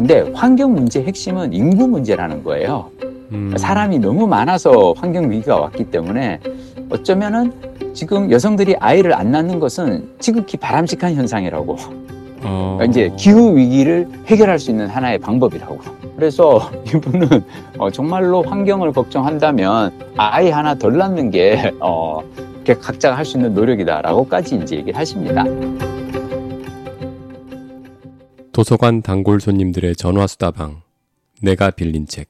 근데 환경 문제 핵심은 인구 문제라는 거예요. 음. 사람이 너무 많아서 환경 위기가 왔기 때문에 어쩌면은 지금 여성들이 아이를 안 낳는 것은 지극히 바람직한 현상이라고. 어... 그러니까 이제 기후 위기를 해결할 수 있는 하나의 방법이라고. 그래서 이분은 어, 정말로 환경을 걱정한다면 아이 하나 덜 낳는 게 어, 각자가 할 수 있는 노력이다라고까지 이제 얘기를 하십니다. 도서관 단골 손님들의 전화 수다방 내가 빌린 책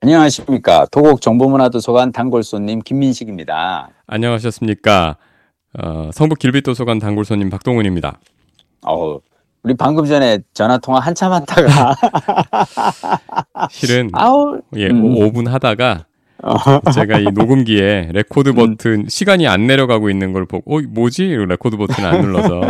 안녕하십니까 도곡 정보문화도서관 단골 손님 김민식입니다. 안녕하셨습니까 어, 성북 길빛도서관 단골 손님 박동훈입니다. 어, 우리 방금 전에 전화 통화 한참 하다가 실은 아우, 예, 음. 5분 하다가 제가 이 녹음기에 레코드 음. 버튼 음. 시간이 안 내려가고 있는 걸 보고 어 뭐지? 레코드 버튼 안 눌러서.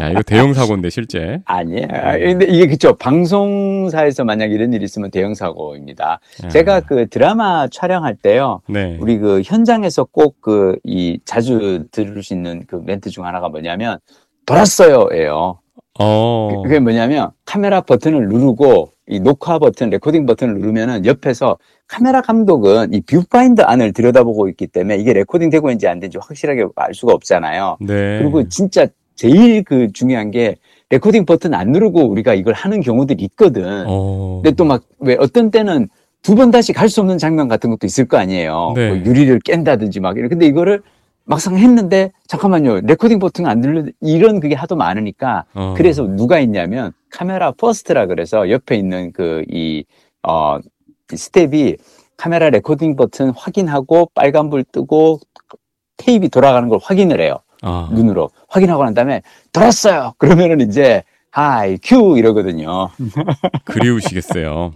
야 이거 대형 사고인데 실제. 아니에요. 근데 이게 그쵸? 방송사에서 만약 이런 일이 있으면 대형 사고입니다. 아. 제가 그 드라마 촬영할 때요. 네. 우리 그 현장에서 꼭 그 이 자주 들을 수 있는 그 멘트 중 하나가 뭐냐면 돌았어요예요 어. 그게 뭐냐면 카메라 버튼을 누르고 이 녹화 버튼, 레코딩 버튼을 누르면은 옆에서 카메라 감독은 이 뷰파인더 안을 들여다보고 있기 때문에 이게 레코딩 되고 있는지 안 되는지 확실하게 알 수가 없잖아요. 네. 그리고 진짜 제일 그 중요한 게 레코딩 버튼 안 누르고 우리가 이걸 하는 경우들이 있거든. 어. 근데 또 막 왜 어떤 때는 두 번 다시 갈 수 없는 장면 같은 것도 있을 거 아니에요. 네. 뭐 유리를 깬다든지 막 이런. 근데 이거를 막상 했는데 잠깐만요. 레코딩 버튼 안 눌러 이런 그게 하도 많으니까 어. 그래서 누가 있냐면 카메라 first라 그래서 옆에 있는 그 이 어 스태프 카메라 레코딩 버튼 확인하고 빨간불 뜨고 테이프 돌아가는 걸 확인을 해요. 아. 눈으로. 확인하고 난 다음에 돌았어요. 그러면은 이제 하이 큐 이러거든요. 그리우시겠어요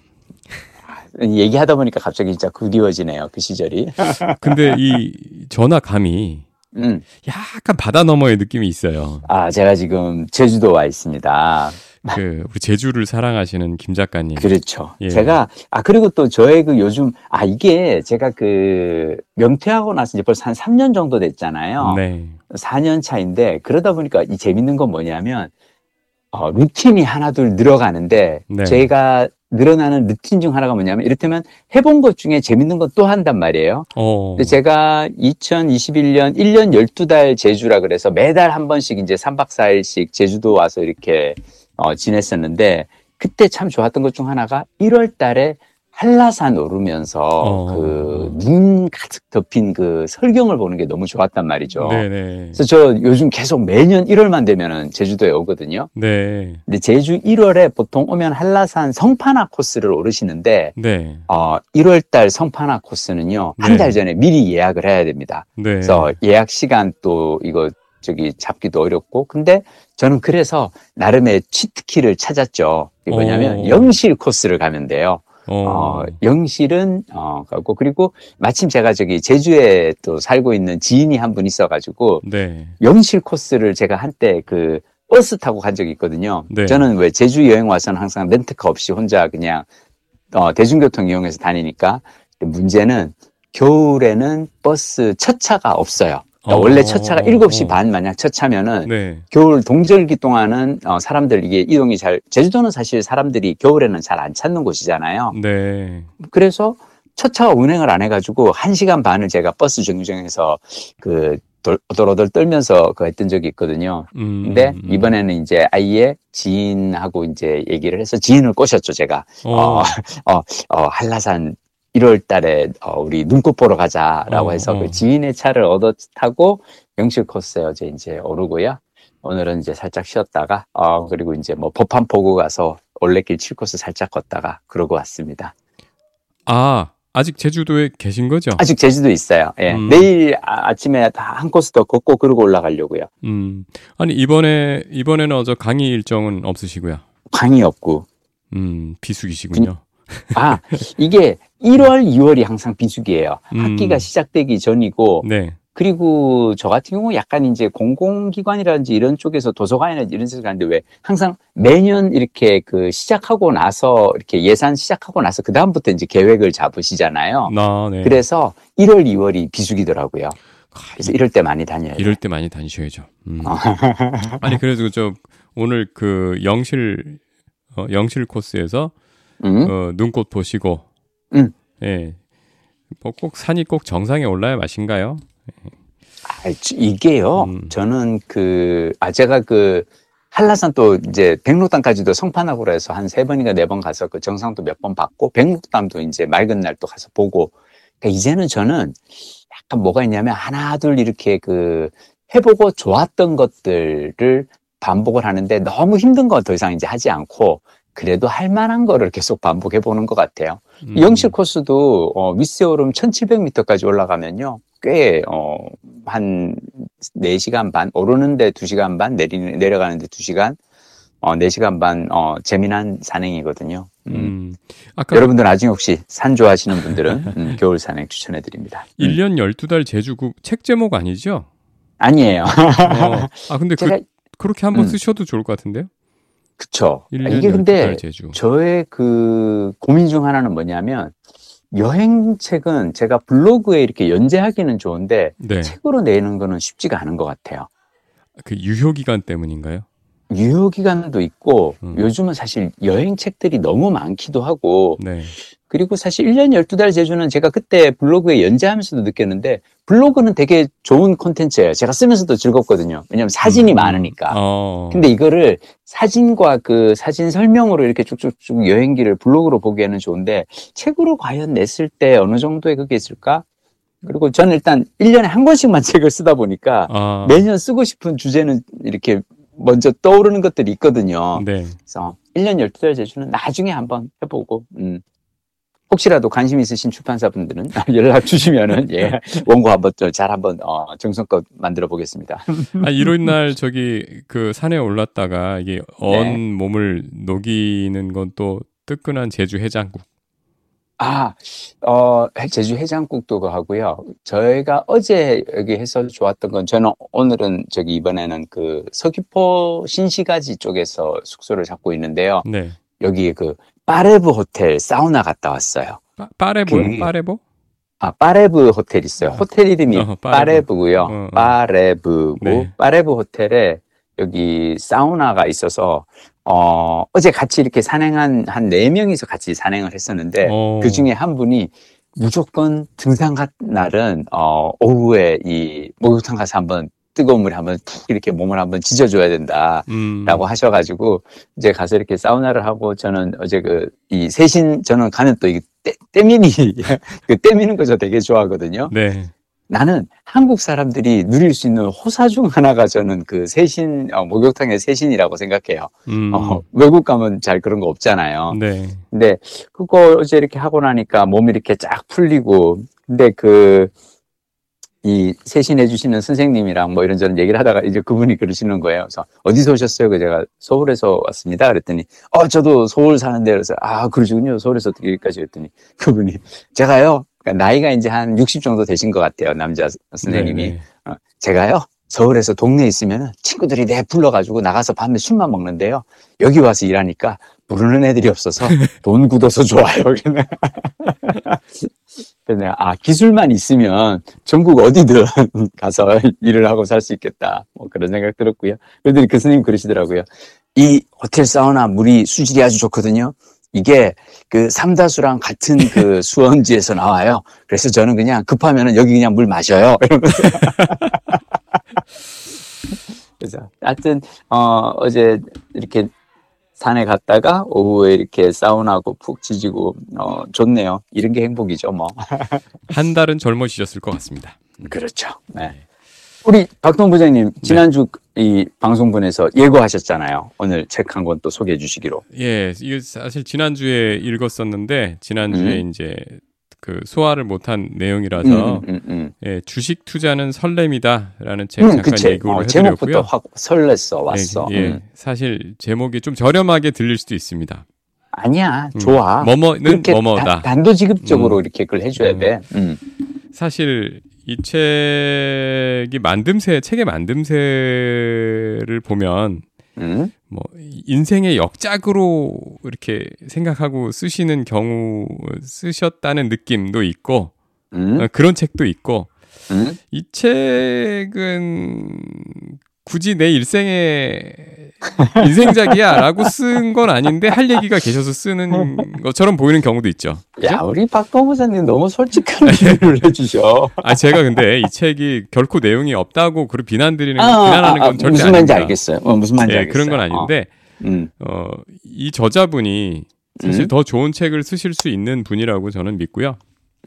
얘기하다 보니까 갑자기 진짜 그리워지네요. 그 시절이. 근데 이 전화감이 음. 약간 바다 너머의 느낌이 있어요. 아, 제가 지금 제주도 와 있습니다. 그 우리 제주를 사랑하시는 김 작가님. 그렇죠. 예. 제가 아 그리고 또 저의 그 요즘 아 이게 제가 그 명퇴하고 나서 이제 벌써 한 3년 정도 됐잖아요. 네. 4년 차인데 그러다 보니까 이 재밌는 건 뭐냐면 어, 루틴이 하나둘 늘어가는데 네. 제가 늘어나는 루틴 중 하나가 뭐냐면 이를테면 해본 것 중에 재밌는 건또 한단 말이에요. 어. 근데 제가 2021년 1년 12달 제주라 그래서 매달 한 번씩 이제 3박 4일씩 제주도 와서 이렇게 어, 지냈었는데 그때 참 좋았던 것 중 하나가 1월 달에 한라산 오르면서 어. 그눈 가득 덮인 그 설경을 보는 게 너무 좋았단 말이죠. 네네. 그래서 저 요즘 계속 매년 1월만 되면은 제주도에 오거든요. 네. 근데 제주 1월에 보통 오면 한라산 성파나 코스를 오르시는데 네. 어 1월 달 성파나 코스는요. 네. 한달 전에 미리 예약을 해야 됩니다. 네. 그래서 예약 시간 또 이거 저기 잡기도 어렵고 근데 저는 그래서 나름의 치트키를 찾았죠. 이게 뭐냐면 오. 영실 코스를 가면 돼요. 어. 어, 영실은 어 가고 그리고 마침 제가 저기 제주에 또 살고 있는 지인이 한 분 있어가지고 네. 영실 코스를 제가 한때 그 버스 타고 간 적이 있거든요. 네. 저는 왜 제주 여행 와서는 항상 렌트카 없이 혼자 그냥 어, 대중교통 이용해서 다니니까 문제는 겨울에는 버스 첫 차가 없어요. 그러니까 어, 원래 첫 차가 7시 반 만약 첫 차면은 네. 겨울 동절기 동안은 어, 사람들 이게 이동이 잘 제주도는 사실 사람들이 겨울에는 잘 안 찾는 곳이잖아요. 네. 그래서 첫 차가 운행을 안 해가지고 1 시간 반을 제가 버스 정류장에서 그 오돌오돌 떨면서 그 했던 적이 있거든요. 음, 근데 음. 이번에는 이제 아이의 지인하고 이제 얘기를 해서 지인을 꼬셨죠, 제가. 어, 어, 어, 어 한라산 1월 달에 어, 우리 눈꽃 보러 가자라고 어, 해서 그 어. 그 지인의 차를 얻어 타고 영실 코스에 어제 이제 오르고요. 오늘은 이제 살짝 쉬었다가 어 그리고 이제 뭐 법한 보고 가서 올레길 7코스 살짝 걷다가 그러고 왔습니다. 아 아직 제주도에 계신 거죠? 아직 제주도 있어요. 예. 음. 내일 아, 아침에 다한 코스 더 걷고 그러고 올라가려고요. 음. 아니 이번에 이번에는 어저 강의 일정은 없으시고요. 강의 없고. 음 비수기시군요. 아 이게 1월, 2월이 항상 비수기예요. 음. 학기가 시작되기 전이고 네. 그리고 저 같은 경우 약간 이제 공공기관이라든지 이런 쪽에서 도서관이나 이런 데서 가는데 왜 항상 매년 이렇게 그 시작하고 나서 이렇게 예산 시작하고 나서 그 다음부터 이제 계획을 잡으시잖아요. 아, 네. 그래서 1월, 2월이 비수기더라고요. 그래서 이럴 때 많이 다녀야 이럴 때 많이 다니셔야죠. 음. 아니 그래도 저 오늘 그 영실 어, 영실 코스에서 음? 어, 눈꽃 보시고 음. 예. 뭐 꼭 산이 꼭 정상에 올라야 맛인가요? 아, 이게요. 음. 저는 그, 아, 제가 그, 한라산 또 이제 백록담까지도 성판하고 그래서 한 세 번인가 네 번 가서 그 정상도 몇번 받고 백록담도 이제 맑은 날 또 가서 보고 그러니까 이제는 저는 약간 뭐가 있냐면 하나 둘 이렇게 그 해보고 좋았던 것들을 반복을 하는데 너무 힘든 거 더 이상 이제 하지 않고 그래도 할 만한 거를 계속 반복해 보는 것 같아요. 음. 영실 코스도 어, 윗세오름 1700m까지 올라가면요. 꽤, 어, 한 4시간 반, 오르는데 2시간 반, 내리는, 내려가는데 2시간, 어, 4시간 반, 어, 재미난 산행이거든요. 음. 음. 아까... 여러분들 나중에 혹시 산 좋아하시는 분들은 음, 겨울 산행 추천해 드립니다. 1년 12달 제주국 책 제목 아니죠? 아니에요. 어. 아, 근데 그, 제가... 그, 그렇게 한번 음. 쓰셔도 좋을 것 같은데요? 그쵸. 이게 근데 저의 그 고민 중 하나는 뭐냐면 여행책은 제가 블로그에 이렇게 연재하기는 좋은데 네. 책으로 내는 거는 쉽지가 않은 것 같아요. 그 유효 기간 때문인가요? 유효 기간도 있고 음. 요즘은 사실 여행 책들이 너무 많기도 하고 네. 그리고 사실 1년 12달 제주는 제가 그때 블로그에 연재하면서도 느꼈는데 블로그는 되게 좋은 콘텐츠예요. 제가 쓰면서도 즐겁거든요. 왜냐하면 사진이 음. 많으니까. 어. 근데 이거를 사진과 그 사진 설명으로 이렇게 쭉쭉쭉 여행기를 블로그로 보기에는 좋은데 책으로 과연 냈을 때 어느 정도의 그게 있을까? 그리고 저는 일단 1년에 한 권씩만 책을 쓰다 보니까 어. 매년 쓰고 싶은 주제는 이렇게 먼저 떠오르는 것들이 있거든요. 네. 그래서 1년 12달 제주는 나중에 한번 해보고, 음. 혹시라도 관심 있으신 출판사분들은 연락 주시면은 예 원고 한번 잘 한번 어, 정성껏 만들어 보겠습니다. 아 이런 날 저기 그 산에 올랐다가 이게 언 네. 몸을 녹이는 건 또 뜨끈한 제주 해장국. 아, 어, 제주 해장국도 하고요. 저희가 어제 여기 해서 좋았던 건 저는 오늘은 저기 이번에는 그 서귀포 신시가지 쪽에서 숙소를 잡고 있는데요. 네. 여기 그 파레브 호텔 사우나 갔다 왔어요. 파, 레브 그, 파레보? 아, 파레브 호텔 있어요. 어. 호텔 이름이 어, 파레브. 고요 어, 어. 파레브고 네. 파레브 호텔에 여기 사우나가 있어서 어, 어제 같이 이렇게 산행한 한 네 명이서 같이 산행을 했었는데 오. 어. 그 중에 한 분이 무조건 등산 간 날은 어, 오후에 이 목욕탕 가서 한번 뜨거운 물에 한번 푹 이렇게 몸을 한번 지져줘야 된다라고 음. 하셔가지고 이제 가서 이렇게 사우나를 하고 저는 어제 그 이 세신 저는 가면 또이 떼미니 그 떼미는 거저 되게 좋아하거든요. 네. 나는 한국 사람들이 누릴 수 있는 호사 중 하나가 저는 그 세신 어, 목욕탕의 세신이라고 생각해요. 음. 어, 외국 가면 잘 그런 거 없잖아요. 네. 근데 그거 어제 이렇게 하고 나니까 몸이 이렇게 쫙 풀리고 근데 그 이 세신해 주시는 선생님이랑 뭐 이런저런 얘기를 하다가 이제 그분이 그러시는 거예요. 그래서 어디서 오셨어요? 그 제가 서울에서 왔습니다. 그랬더니 어 저도 서울 사는데 그래서 아 그러시군요. 서울에서 어떻게 여기까지 했더니 그분이 제가요. 그러니까 나이가 이제 한 60 정도 되신 것 같아요. 남자 선생님이 네, 네. 어, 제가요. 서울에서 동네에 있으면 친구들이 내 불러가지고 나가서 밤에 술만 먹는데요. 여기 와서 일하니까 부르는 애들이 없어서 돈 굳어서 좋아요. 그래서 내가 아 기술만 있으면 전국 어디든 가서 일을 하고 살 수 있겠다 뭐 그런 생각 들었고요. 그러더니 그 스님 그러시더라고요. 이 호텔 사우나 물이 수질이 아주 좋거든요. 이게 그 삼다수랑 같은 그 수원지에서 나와요. 그래서 저는 그냥 급하면은 여기 그냥 물 마셔요. 그래서 하여튼 어 어제 이렇게 산에 갔다가 오후에 이렇게 사우나하고 푹 지지고 어 좋네요. 이런 게 행복이죠, 뭐. 한 달은 젊어지셨을 것 같습니다. 그렇죠. 네. 우리 박동 부장님 지난주 네. 이 방송분에서 예고하셨잖아요. 오늘 책 한 권 또 소개해 주시기로. 예, 이게 사실 지난주에 읽었었는데 지난주에 음. 이제 그 소화를 못한 내용이라서 음, 음, 음. 예, 주식 투자는 설렘이다라는 책 잠깐 그치. 예고를 어, 해드렸고요. 제목부터 확 설렜어 왔어. 예, 예 사실 제목이 좀 저렴하게 들릴 수도 있습니다. 아니야, 좋아. 뭐뭐는 뭐뭐다. 단 도직입적으로 이렇게 그걸 해줘야 돼. 사실 이 책이 만듦새 책의 만듦새를 보면 음? 뭐 인생의 역작으로 이렇게 생각하고 쓰시는 경우 쓰셨다는 느낌도 있고 음? 어, 그런 책도 있고 음? 이 책은 굳이 내 일생에 인생작이야라고 쓴 건 아닌데 할 얘기가 계셔서 쓰는 것처럼 보이는 경우도 있죠. 그죠? 야, 우리 박동 부사님 너무 솔직한 리뷰를 해주셔. 아, 제가 근데 이 책이 결코 내용이 없다고 그 비난드리는 아, 비난하는 건 아, 아, 절대 무슨 말인지 알겠어요. 어, 무슨 말인지 네, 알겠어요. 그런 건 아닌데 어, 음. 어, 이 저자분이 사실 음? 더 좋은 책을 쓰실 수 있는 분이라고 저는 믿고요.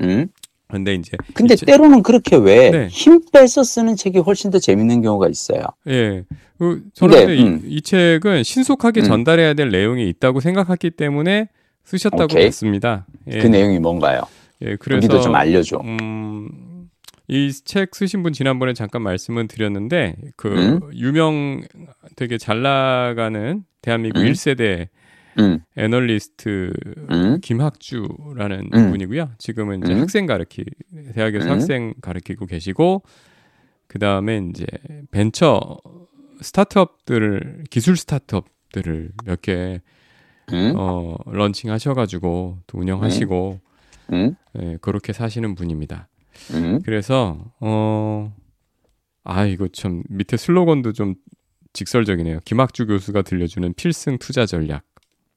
음? 근데 이제 근데 때로는 그렇게 왜힘 네. 빼서 쓰는 책이 훨씬 더 재밌는 경우가 있어요. 예. 그 저는 근데, 음. 이, 이, 책은 신속하게 음. 전달해야 될 내용이 있다고 생각했기 때문에 쓰셨다고 오케이. 봤습니다. 예. 그 내용이 뭔가요? 예, 그래서 우리도 좀 알려줘. 음, 이 책 쓰신 분 지난번에 잠깐 말씀을 드렸는데 그 음? 유명 되게 잘 나가는 대한민국 음? 1세대 음. 애널리스트 음. 김학주라는 음. 분이고요. 지금은 이제 음. 학생 가르키 대학에서 음. 학생 가르키고 계시고 그 다음에 이제 벤처 스타트업들을 기술 스타트업들을 몇개 어, 런칭하셔가지고 또 운영하시고 네, 그렇게 사시는 분입니다. 그래서 어. 아, 이거 참 밑에 슬로건도 좀 직설적이네요. 김학주 교수가 들려주는 필승 투자 전략.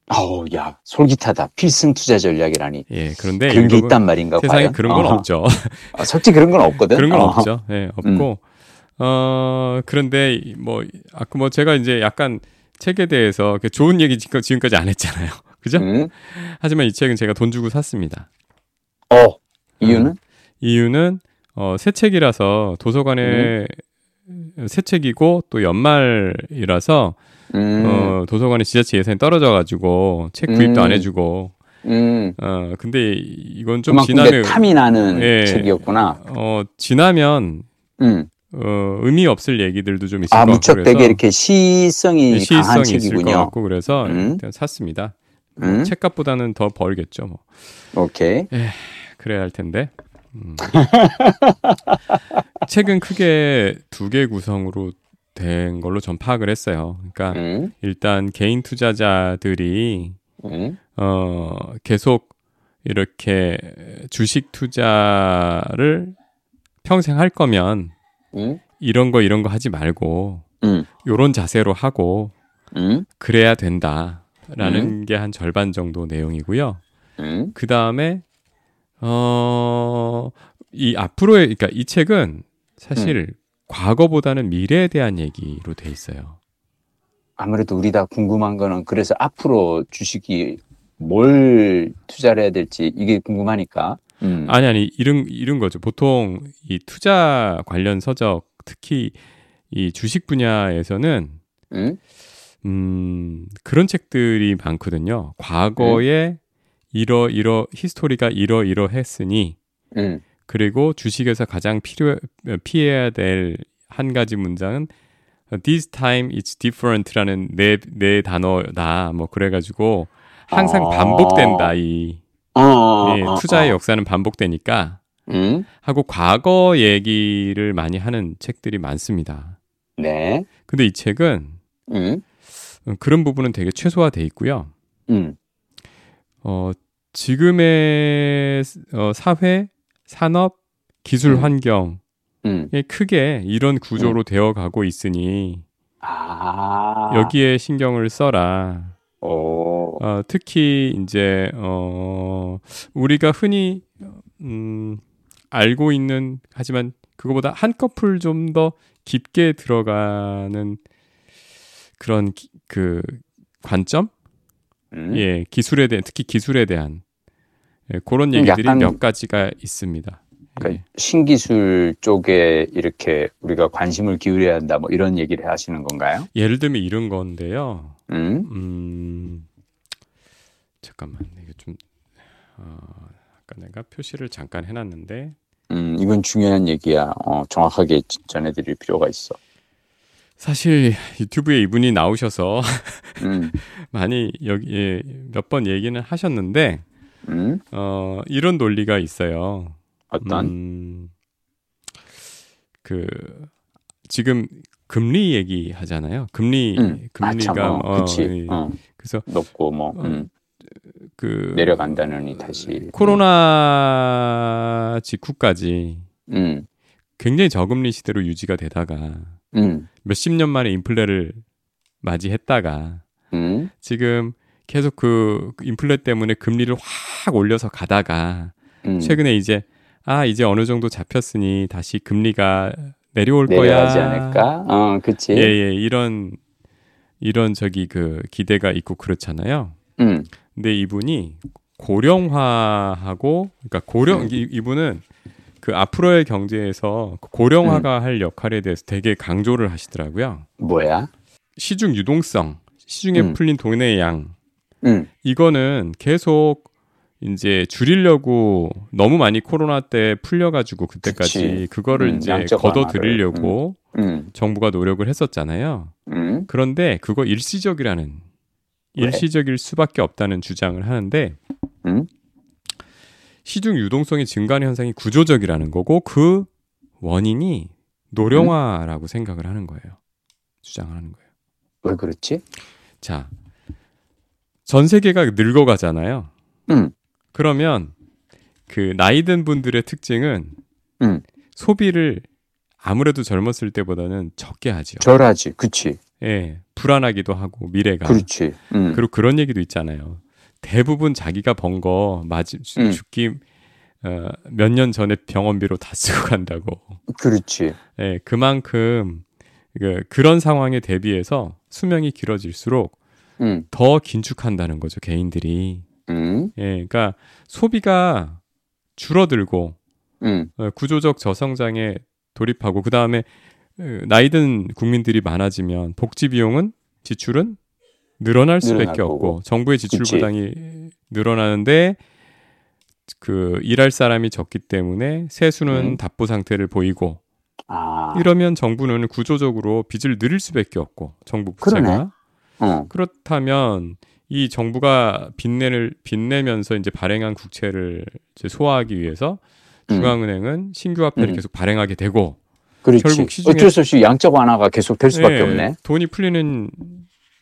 아우, 야, 솔깃하다. 필승 투자 전략이라니. 예, 그런데 그런 게 있단 말인가 세상에 과연? 그런 건 어. 없죠. 아, 솔직히 그런 건 없거든. 그런 건 어. 없죠. 예, 없고. 음. 어, 그런데 뭐 아까 뭐 제가 이제 약간 책에 대해서 좋은 얘기 지금까지 안 했잖아요. 그죠? 음. 하지만 이 책은 제가 돈 주고 샀습니다. 어, 이유는? 어, 이유는 어, 새 책이라서 도서관에 음. 새 책이고 또 연말이라서 음. 어, 도서관에 지자체 예산이 떨어져가지고 책 구입도 음. 안 해주고. 음. 어, 근데 이건 좀 지나면 탐이 나는 예, 책이었구나. 어, 지나면 음. 어, 의미 없을 얘기들도 좀 있을 아, 것 같고 되게 이렇게 시성이 네, 강한 책이군요. 있을 것 같고 그래서 음. 샀습니다. 뭐 음. 책값보다는 더 벌겠죠, 뭐. 오케이. 에, 그래야 할 텐데. 음. 책은 크게 두 개 구성으로 된 걸로 전 파악을 했어요. 그러니까 음. 일단 개인 투자자들이 음. 어 계속 이렇게 주식 투자를 평생 할 거면 음. 이런 거 이런 거 하지 말고 음. 요런 자세로 하고 음. 그래야 된다라는 음. 게한 절반 정도 내용이고요. 그 다음에 어 이 앞으로의 그러니까 이 책은 사실 과거보다는 미래에 대한 얘기로 돼 있어요. 아무래도 우리 다 궁금한 거는 그래서 앞으로 주식이 뭘 투자를 해야 될지 이게 궁금하니까. 음. 아니 아니 이런 이런 거죠. 보통 이 투자 관련 서적 특히 이 주식 분야에서는 음, 음 그런 책들이 많거든요. 과거에 음. 이러 이러 히스토리가 이러 이러 했으니 음. 그리고 주식에서 가장 필요 피해야 될 한 가지 문장은 this time it's different라는 네, 네 단어다. 뭐 그래가지고 항상 어... 반복된다 이 어... 예, 투자의 역사는 반복되니까 음? 하고 과거 얘기를 많이 하는 책들이 많습니다. 네. 근데 이 책은 음? 그런 부분은 되게 최소화돼 있고요. 음. 어, 지금의 어, 사회 산업, 기술 음. 환경에 음. 크게 이런 구조로 음. 되어 가고 있으니 아. 여기에 신경을 써라. 어, 특히 이제 어, 우리가 흔히 음, 알고 있는 하지만 그거보다 한꺼풀 좀 더 깊게 들어가는 그런 기, 그 관점, 음. 예 기술에 대한 특히 기술에 대한 예, 그런 얘기들이 몇 가지가 있습니다. 그러니까 예. 신기술 쪽에 이렇게 우리가 관심을 기울여야 한다, 뭐 이런 얘기를 하시는 건가요? 예를 들면 이런 건데요. 음, 음 잠깐만 이게 좀 어, 아까 내가 표시를 잠깐 해놨는데. 음, 이건 중요한 얘기야. 어, 정확하게 전해드릴 필요가 있어. 사실 유튜브에 이분이 나오셔서 음. 많이 여기 몇번 얘기는 하셨는데 음? 어, 이런 논리가 있어요. 어떤? 음, 그, 지금 금리 얘기 하잖아요. 금리, 음. 금리가, 아, 참, 어, 그치. 어. 그래서. 높고 뭐, 어, 음. 그. 내려간다느니 다시. 코로나 직후까지. 음. 굉장히 저금리 시대로 유지가 되다가 음. 몇십 년 만에 인플레를 맞이했다가 음. 지금 계속 그 인플레 때문에 금리를 확 올려서 가다가 음. 최근에 이제 아 이제 어느 정도 잡혔으니 다시 금리가 내려올 내려가지 거야. 않을까? 어, 그치. 예, 예, 이런 이런 저기 그 기대가 있고 그렇잖아요. 음. 근데 이분이 고령화하고 그러니까 고령 음. 이, 이분은 그 앞으로의 경제에서 고령화가 음. 할 역할에 대해서 되게 강조를 하시더라고요. 뭐야? 시중 유동성, 시중에 음. 풀린 돈의 양. 음. 이거는 계속 이제 줄이려고 너무 많이 코로나 때 풀려가지고 그때까지 그치. 그거를 음, 이제 걷어들이려고 음. 음. 정부가 노력을 했었잖아요. 음. 그런데 그거 일시적이라는 왜? 일시적일 수밖에 없다는 주장을 하는데 음? 시중 유동성이 증가하는 현상이 구조적이라는 거고 그 원인이 노령화라고 생각을 하는 거예요. 주장을 하는 거예요. 왜 그렇지? 자, 전 세계가 늙어가잖아요. 음. 그러면 그 나이 든 분들의 특징은 음. 소비를 아무래도 젊었을 때보다는 적게 하죠. 절하지, 그치. 예, 불안하기도 하고 미래가. 그렇지. 음. 그리고 그런 얘기도 있잖아요. 대부분 자기가 번거 맞이 음. 죽기 어, 몇 년 전에 병원비로 다 쓰고 간다고. 그렇지. 예, 그만큼 그, 그런 상황에 대비해서 수명이 길어질수록 음. 더 긴축한다는 거죠 개인들이. 음. 예, 그러니까 소비가 줄어들고 음. 어, 구조적 저성장에 돌입하고 그 다음에 어, 나이든 국민들이 많아지면 복지 비용은 지출은 늘어날 수밖에 없고 정부의 지출 그치. 부담이 늘어나는데 그 일할 사람이 적기 때문에 세수는 음. 답보 상태를 보이고 아. 이러면 정부는 구조적으로 빚을 늘릴 수밖에 없고 정부 부채가 어. 그렇다면 이 정부가 빚내를 빚내면서 이제 발행한 국채를 이제 소화하기 위해서 음. 중앙은행은 신규 화폐를 음. 계속 발행하게 되고 그렇지. 결국 시중에 어쩔 수 없이 양적 완화가 계속 될 수밖에 네, 없네. 돈이 풀리는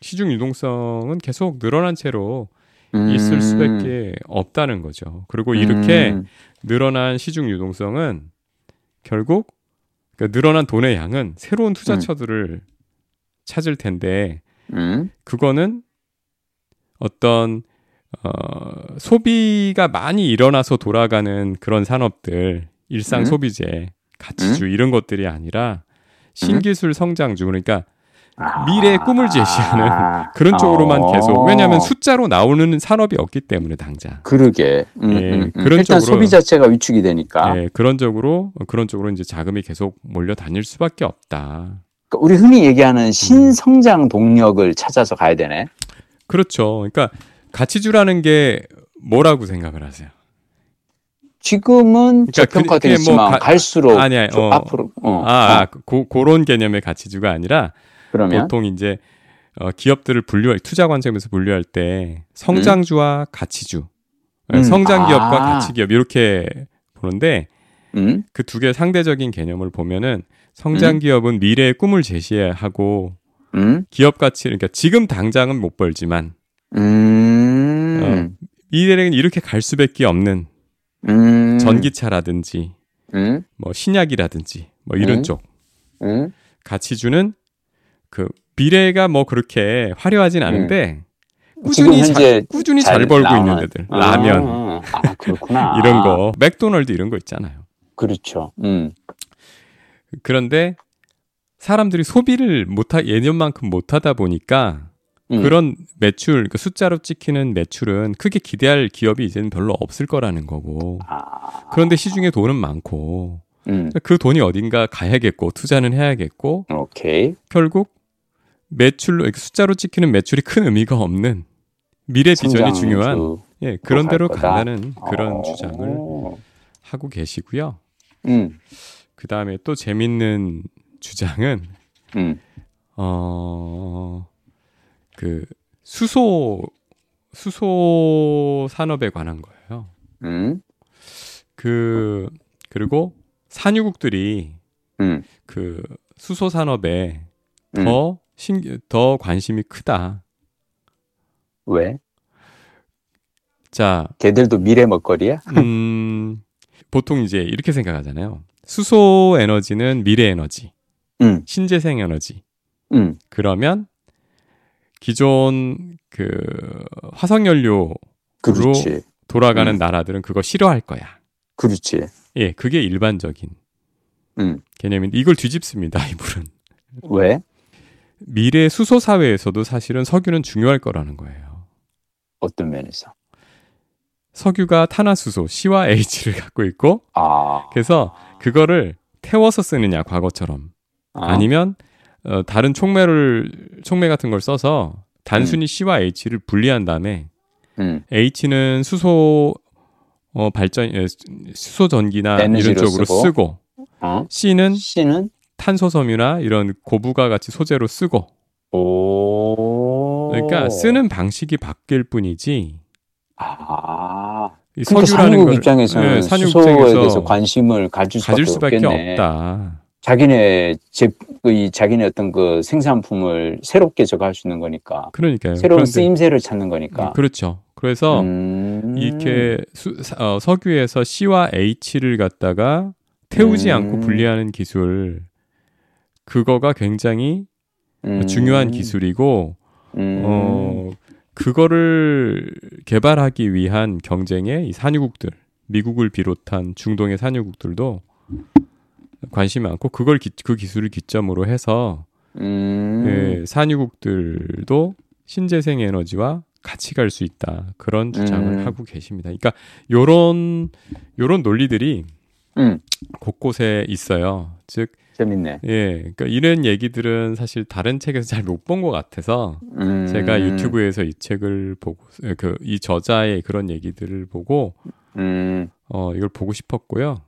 시중 유동성은 계속 늘어난 채로 음. 있을 수밖에 없다는 거죠. 그리고 이렇게 음. 늘어난 시중 유동성은 결국 그러니까 늘어난 돈의 양은 새로운 투자처들을 음. 찾을 텐데 음. 그거는 어떤 어, 소비가 많이 일어나서 돌아가는 그런 산업들 일상 음. 소비재 가치주 음. 이런 것들이 아니라 신기술 성장주 그러니까 미래의 꿈을 제시하는 아, 그런 쪽으로만 어. 계속 왜냐하면 숫자로 나오는 산업이 없기 때문에 당장 그러게 음, 예, 음, 음. 그런 일단 쪽으로 소비 자체가 위축이 되니까 예, 그런 쪽으로 그런 쪽으로 이제 자금이 계속 몰려 다닐 수밖에 없다. 그러니까 우리 흔히 얘기하는 신성장 동력을 찾아서 가야 되네. 그렇죠. 그러니까 가치주라는 게 뭐라고 생각을 하세요? 지금은 그러니까 저평가되어 있지만 뭐 가, 갈수록 아니, 아니, 어, 앞으로 어, 아, 아 고, 그런 개념의 가치주가 아니라 그러면? 보통 이제 어, 기업들을 분류 투자 관점에서 분류할 때 성장주와 음? 가치주, 음. 성장 기업과 아. 가치 기업 이렇게 보는데 음? 그두 개 상대적인 개념을 보면은 성장 음? 기업은 미래의 꿈을 제시하고 음? 기업 가치 그러니까 지금 당장은 못 벌지만 음. 어, 미래는 이렇게 갈 수밖에 없는 전기차라든지 뭐 신약이라든지 뭐 이런 쪽 가치주는 그 미래가 뭐 그렇게 화려하진 않은데 음. 꾸준히 자, 꾸준히 잘, 잘 벌고 나와. 있는 애들 아, 라면 아, 그렇구나 이런 거 맥도날드 이런 거 있잖아요. 그렇죠. 음. 그런데 사람들이 소비를 못하 예년만큼 못하다 보니까 음. 그런 매출 그 숫자로 찍히는 매출은 크게 기대할 기업이 이제는 별로 없을 거라는 거고 아. 그런데 시중에 돈은 많고 음. 그 돈이 어딘가 가야겠고 투자는 해야겠고 오케이. 결국 매출로 숫자로 찍히는 매출이 큰 의미가 없는 미래 비전이 중요한 예 그런 대로 간다는 그런 어... 주장을 하고 계시고요. 음. 그 다음에 또 재밌는 주장은 음. 어그 수소 수소 산업에 관한 거예요. 음. 그 그리고 산유국들이 음. 그 수소 산업에 더 음. 신, 더 관심이 크다. 왜? 자, 걔들도 미래 먹거리야? 음, 보통 이제 이렇게 생각하잖아요. 수소 에너지는 미래 에너지, 음. 신재생 에너지. 음. 그러면 기존 그 화석 연료로 그렇지. 돌아가는 음. 나라들은 그거 싫어할 거야. 그렇지. 예, 그게 일반적인 음. 개념인데 이걸 뒤집습니다. 이분은. 왜? 미래 수소 사회에서도 사실은 석유는 중요할 거라는 거예요. 어떤 면에서? 석유가 탄화수소 C와 H를 갖고 있고, 아. 그래서 그거를 태워서 쓰느냐 과거처럼, 아. 니면 어, 다른 촉매를 촉매 같은 걸 써서 단순히 음. C와 H를 분리한 다음에 음. H는 수소 어, 발전 수소 전기나 이런 쪽으로 쓰고, 쓰고 어? C는 C는 탄소 섬유나 이런 고부가 같이 소재로 쓰고. 오. 그러니까 쓰는 방식이 바뀔 뿐이지. 아. 그러니까 산유국 입장에서는 네, 산유국 수소에 대해서 관심을 가질 수밖에, 가질 수밖에 없다. 자기네 제, 이 자기네 어떤 그 생산품을 새롭게 저거 할 수 있는 거니까. 그러니까요. 새로운 쓰임새를 찾는 거니까. 그렇죠. 그래서 음... 이렇게 수, 어, 석유에서 C와 H를 갖다가 태우지 음... 않고 분리하는 기술 그거가 굉장히 음... 중요한 기술이고 음... 어 그거를 개발하기 위한 경쟁에 이 산유국들 미국을 비롯한 중동의 산유국들도 관심이 많고 그걸 기, 그 기술을 기점으로 해서 음... 예, 산유국들도 신재생 에너지와 같이 갈 수 있다 그런 주장을 음... 하고 계십니다. 그러니까 요런 요런 논리들이 음. 곳곳에 있어요. 즉 재밌네. 예, 그러니까 이런 얘기들은 사실 다른 책에서 잘 못 본 것 같아서 음... 제가 유튜브에서 이 책을 보고 그 이 저자의 그런 얘기들을 보고 음... 어 이걸 보고 싶었고요.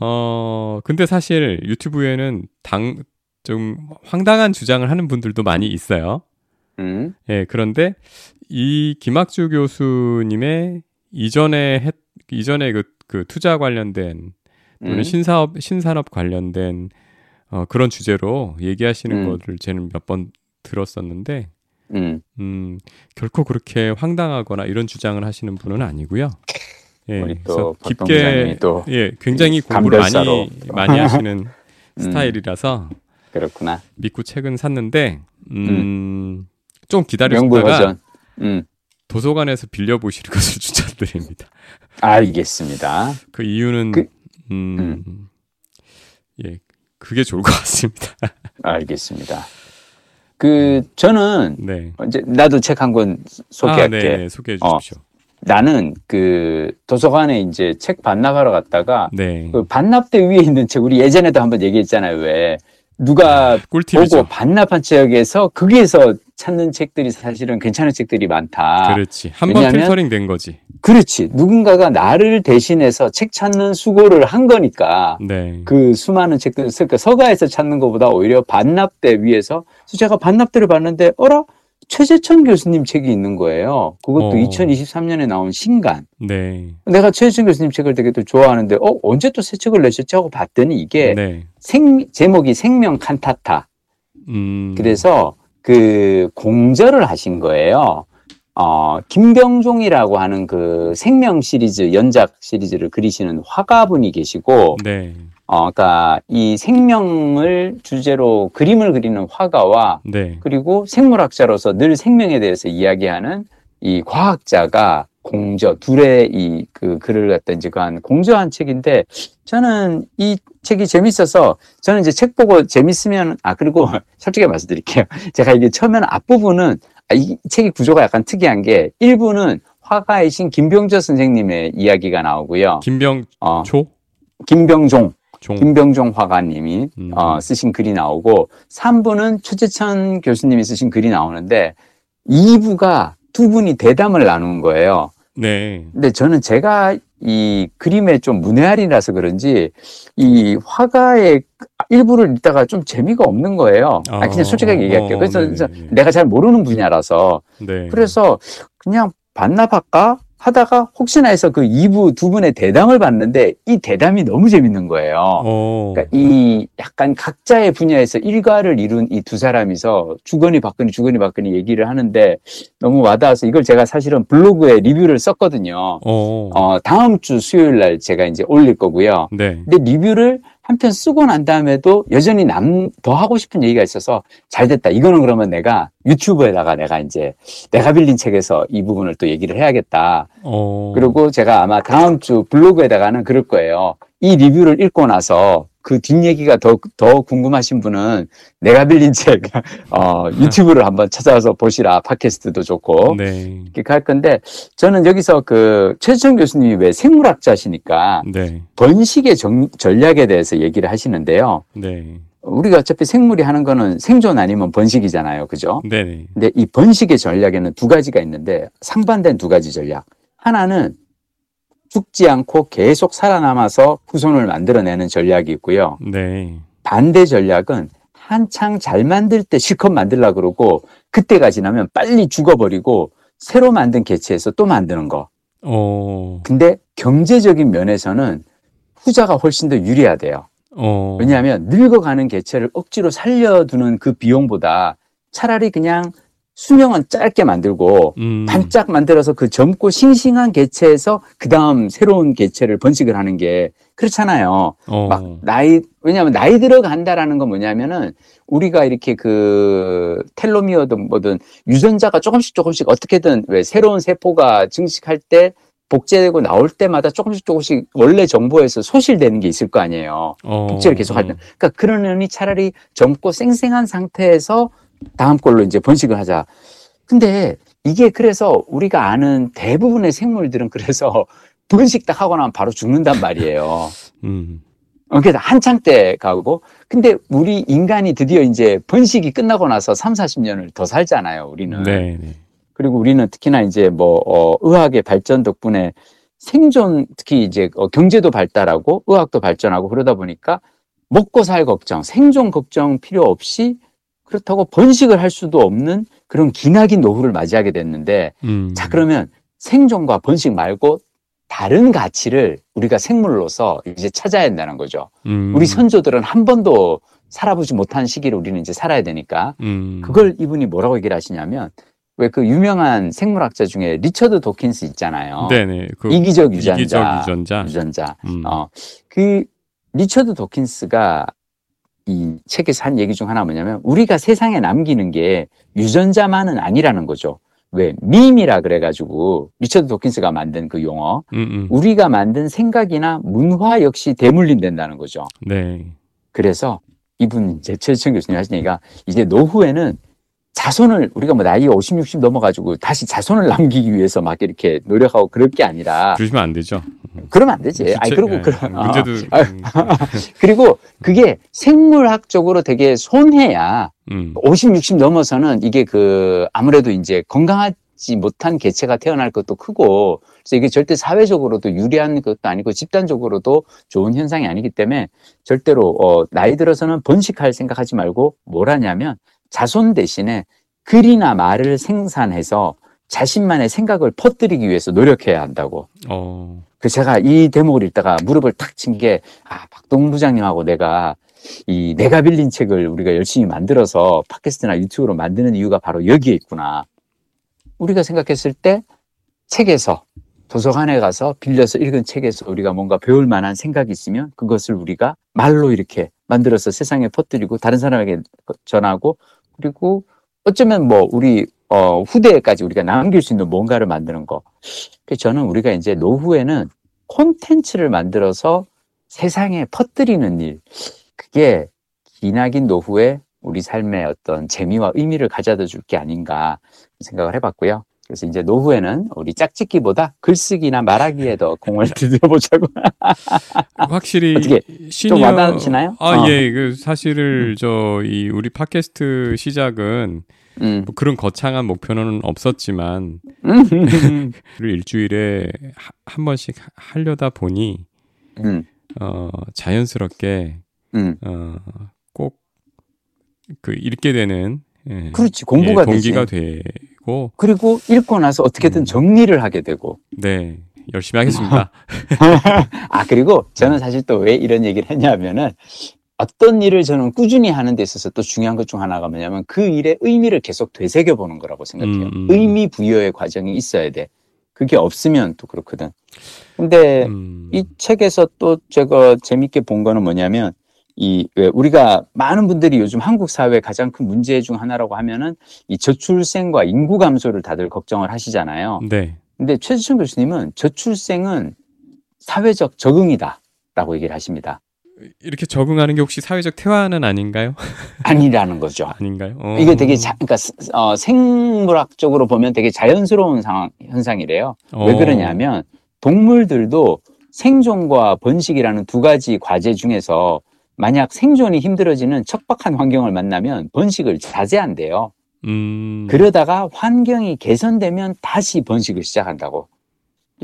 어, 근데 사실 유튜브에는 당, 좀 황당한 주장을 하는 분들도 많이 있어요. 음. 예, 그런데 이 김학주 교수님의 이전에 했, 이전에 그, 그 투자 관련된 또는 음. 신사업, 신산업 관련된 어, 그런 주제로 얘기하시는 음. 것을 저는 몇 번 들었었는데, 음. 음, 결코 그렇게 황당하거나 이런 주장을 하시는 분은 아니고요. 예, 그래서 깊게 또 예, 굉장히 공부를. 많이 많이 하시는 음. 스타일이라서 그렇구나. 믿고 책은 샀는데 음, 음. 좀 기다리셨다가 음. 도서관에서 빌려 보시는 것을 추천드립니다. 알겠습니다. 그 이유는 그, 음, 음. 예, 그게 좋을 것 같습니다. 알겠습니다. 그 저는 네. 이제 나도 책 한 권 소개할게. 아, 네, 네, 소개해 주십시오. 어. 나는 그 도서관에 이제 책 반납하러 갔다가 네. 그 반납대 위에 있는 책 우리 예전에도 한번 얘기했잖아요 왜 누가 아, 보고 반납한 책에서 거기에서 찾는 책들이 사실은 괜찮은 책들이 많다. 그렇지. 한 번 필터링 된 거지. 그렇지. 누군가가 나를 대신해서 책 찾는 수고를 한 거니까. 네. 그 수많은 책들, 그러니까 서가에서 찾는 것보다 오히려 반납대 위에서 제가 반납대를 봤는데, 어라? 최재천 교수님 책이 있는 거예요. 그것도 어. 2023년에 나온 신간. 네. 내가 최재천 교수님 책을 되게 또 좋아하는데, 어, 언제 또 새 책을 내셨지 하고 봤더니 이게 네. 생, 제목이 생명 칸타타. 음. 그래서 그 공절을 하신 거예요. 어, 김병종이라고 하는 그 생명 시리즈, 연작 시리즈를 그리시는 화가분이 계시고, 네. 어, 그러니까 이 생명을 주제로 그림을 그리는 화가와 네. 그리고 생물학자로서 늘 생명에 대해서 이야기하는 이 과학자가 공저 둘의 이 그 글을 갖다 이제 그한 공저한 책인데 저는 이 책이 재밌어서 저는 이제 책 보고 재밌으면 아 그리고 솔직히 말씀드릴게요. 제가 이게 처음에는 앞부분은 아, 이 책의 구조가 약간 특이한 게 일부는 화가이신 김병조 선생님의 이야기가 나오고요. 김병조? 어, 김병종. 종. 김병종 화가님이 음. 어, 쓰신 글이 나오고 3부는 최재천 교수님이 쓰신 글이 나오는데 2부가 두 분이 대담을 나눈 거예요. 네. 근데 저는 제가 이 그림에 좀 문외한이라서 그런지 이 화가의 일부를 읽다가 좀 재미가 없는 거예요. 아, 그냥 솔직하게 얘기할게요. 그래서 어, 내가 잘 모르는 분야라서. 네. 그래서 그냥 반납할까? 하다가 혹시나 해서 그 2부 두 분의 대담을 봤는데 이 대담이 너무 재밌는 거예요. 오. 그러니까 이 약간 각자의 분야에서 일가를 이룬 이 두 사람이서 주거니 박거니 주거니 박거니 얘기를 하는데 너무 와닿아서 이걸 제가 사실은 블로그에 리뷰를 썼거든요. 오. 어, 다음 주 수요일 날 제가 이제 올릴 거고요. 네. 근데 리뷰를 한편 쓰고 난 다음에도 여전히 남 더 하고 싶은 얘기가 있어서 잘 됐다. 이거는 그러면 내가 유튜브에다가 내가 이제 내가 빌린 책에서 이 부분을 또 얘기를 해야겠다. 오. 어. 그리고 제가 아마 다음 주 블로그에다가는 그럴 거예요. 이 리뷰를 읽고 나서 그 뒷얘기가 더, 더 궁금하신 분은 내가 빌린 책, 어, 유튜브를 한번 찾아서 보시라. 팟캐스트도 좋고. 네. 이렇게 할 건데, 저는 여기서 그, 최수정 교수님이 왜 생물학자시니까, 네. 번식의 정, 전략에 대해서 얘기를 하시는데요. 네. 우리가 어차피 생물이 하는 거는 생존 아니면 번식이잖아요. 그죠? 네. 근데 이 번식의 전략에는 두 가지가 있는데, 상반된 두 가지 전략. 하나는 죽지 않고 계속 살아남아서 후손을 만들어내는 전략이 있고요. 네. 반대 전략은 한창 잘 만들 때 실컷 만들라 그러고 그때가 지나면 빨리 죽어버리고 새로 만든 개체에서 또 만드는 거. 어. 근데 경제적인 면에서는 후자가 훨씬 더 유리하대요. 어. 왜냐하면 늙어가는 개체를 억지로 살려두는 그 비용보다 차라리 그냥 수명은 짧게 만들고 음. 반짝 만들어서 그 젊고 싱싱한 개체에서 그 다음 새로운 개체를 번식을 하는 게 그렇잖아요. 어. 막 나이 왜냐하면 나이 들어간다라는 건 뭐냐면은 우리가 이렇게 그 텔로미어든 뭐든 유전자가 조금씩 조금씩 어떻게든 왜 새로운 세포가 증식할 때 복제되고 나올 때마다 조금씩 조금씩 원래 정보에서 소실되는 게 있을 거 아니에요. 어. 복제를 계속 할 때. 그러니까 그러느니 차라리 젊고 쌩쌩한 상태에서 다음 걸로 이제 번식을 하자. 근데 이게 그래서 우리가 아는 대부분의 생물들은 그래서 번식 딱 하고 나면 바로 죽는단 말이에요. 음. 어, 그래서 한창 때 가고. 근데 우리 인간이 드디어 이제 번식이 끝나고 나서 3, 40년을 더 살잖아요, 우리는. 네, 네. 그리고 우리는 특히나 이제 뭐, 어, 의학의 발전 덕분에 생존, 특히 이제 어, 경제도 발달하고 의학도 발전하고 그러다 보니까 먹고 살 걱정, 생존 걱정 필요 없이 그렇다고 번식을 할 수도 없는 그런 기나긴 노후를 맞이하게 됐는데 음. 자 그러면 생존과 번식 말고 다른 가치를 우리가 생물로서 이제 찾아야 한다는 거죠. 음. 우리 선조들은 한 번도 살아보지 못한 시기를 우리는 이제 살아야 되니까 음. 그걸 이분이 뭐라고 얘기를 하시냐면 왜 그 유명한 생물학자 중에 리처드 도킨스 있잖아요. 네네. 그 이기적 유전자. 이기적 유전자. 유전자. 음. 어, 그 리처드 도킨스가 이 책에서 한 얘기 중 하나 뭐냐면 우리가 세상에 남기는 게 유전자만은 아니라는 거죠. 왜 밈이라 그래가지고 리처드 도킨스가 만든 그 용어 음음. 음. 우리가 만든 생각이나 문화 역시 대물림된다는 거죠. 네. 그래서 이분 최지천 교수님 하신 얘기가 이제 노후에는 자손을 우리가 뭐 나이 50, 60 넘어가지고 다시 자손을 남기기 위해서 막 이렇게 노력하고 그럴 게 아니라 그러시면 안 되죠. 그러면 안 되지. 아니 그리고 예, 그런 문제도 아, 그리고 그게 생물학적으로 되게 손해야. 음. 50, 60 넘어서는 이게 그 아무래도 이제 건강하지 못한 개체가 태어날 것도 크고 그래서 이게 절대 사회적으로도 유리한 것도 아니고 집단적으로도 좋은 현상이 아니기 때문에 절대로 어 나이 들어서는 번식할 생각하지 말고 뭘 하냐면 자손 대신에 글이나 말을 생산해서 자신만의 생각을 퍼뜨리기 위해서 노력해야 한다고. 어. 그 제가 이 대목을 읽다가 무릎을 탁 친 게, 아, 박동 부장님하고 내가 이 내가 빌린 책을 우리가 열심히 만들어서 팟캐스트나 유튜브로 만드는 이유가 바로 여기에 있구나. 우리가 생각했을 때 책에서 도서관에 가서 빌려서 읽은 책에서 우리가 뭔가 배울 만한 생각이 있으면 그것을 우리가 말로 이렇게 만들어서 세상에 퍼뜨리고 다른 사람에게 전하고 그리고 어쩌면 뭐 우리 어 후대까지 우리가 남길 수 있는 뭔가를 만드는 거. 그래서 저는 우리가 이제 노후에는 콘텐츠를 만들어서 세상에 퍼뜨리는 일. 그게 기나긴 노후에 우리 삶의 어떤 재미와 의미를 가져다 줄 게 아닌가 생각을 해봤고요. 그래서 이제 노후에는 우리 짝짓기보다 글쓰기나 말하기에 더 공을 들여보자고. 확실히 어떻게 시니어... 좀 와닿으시나요? 아 어. 예, 그 사실을 음. 저이 우리 팟캐스트 시작은 음. 뭐 그런 거창한 목표는 없었지만 음. 일주일에 한 번씩 하려다 보니 음. 어 자연스럽게 음. 어꼭 그 읽게 되는 예, 그렇지 공부가 예, 동기가 되지. 되고 그리고 읽고 나서 어떻게든 음. 정리를 하게 되고 네 열심히 하겠습니다. 아 그리고 저는 사실 또 왜 이런 얘기를 했냐면은 어떤 일을 저는 꾸준히 하는 데 있어서 또 중요한 것 중 하나가 뭐냐면 그 일의 의미를 계속 되새겨 보는 거라고 생각해요. 음, 음. 의미 부여의 과정이 있어야 돼. 그게 없으면 또 그렇거든. 근데 음. 이 책에서 또 제가 재밌게 본 거는 뭐냐면 이 우리가 많은 분들이 요즘 한국 사회 가장 큰 문제 중 하나라고 하면은 이 저출생과 인구 감소를 다들 걱정을 하시잖아요. 네. 근데 최지천 교수님은 저출생은 사회적 적응이다라고 얘기를 하십니다. 이렇게 적응하는 게 혹시 사회적 태화는 아닌가요? 아니라는 거죠. 아닌가요? 어. 이게 되게 자, 그러니까 어, 생물학적으로 보면 되게 자연스러운 상황 현상이래요. 어. 왜 그러냐면 동물들도 생존과 번식이라는 두 가지 과제 중에서 만약 생존이 힘들어지는 척박한 환경을 만나면 번식을 자제한대요. 음. 그러다가 환경이 개선되면 다시 번식을 시작한다고.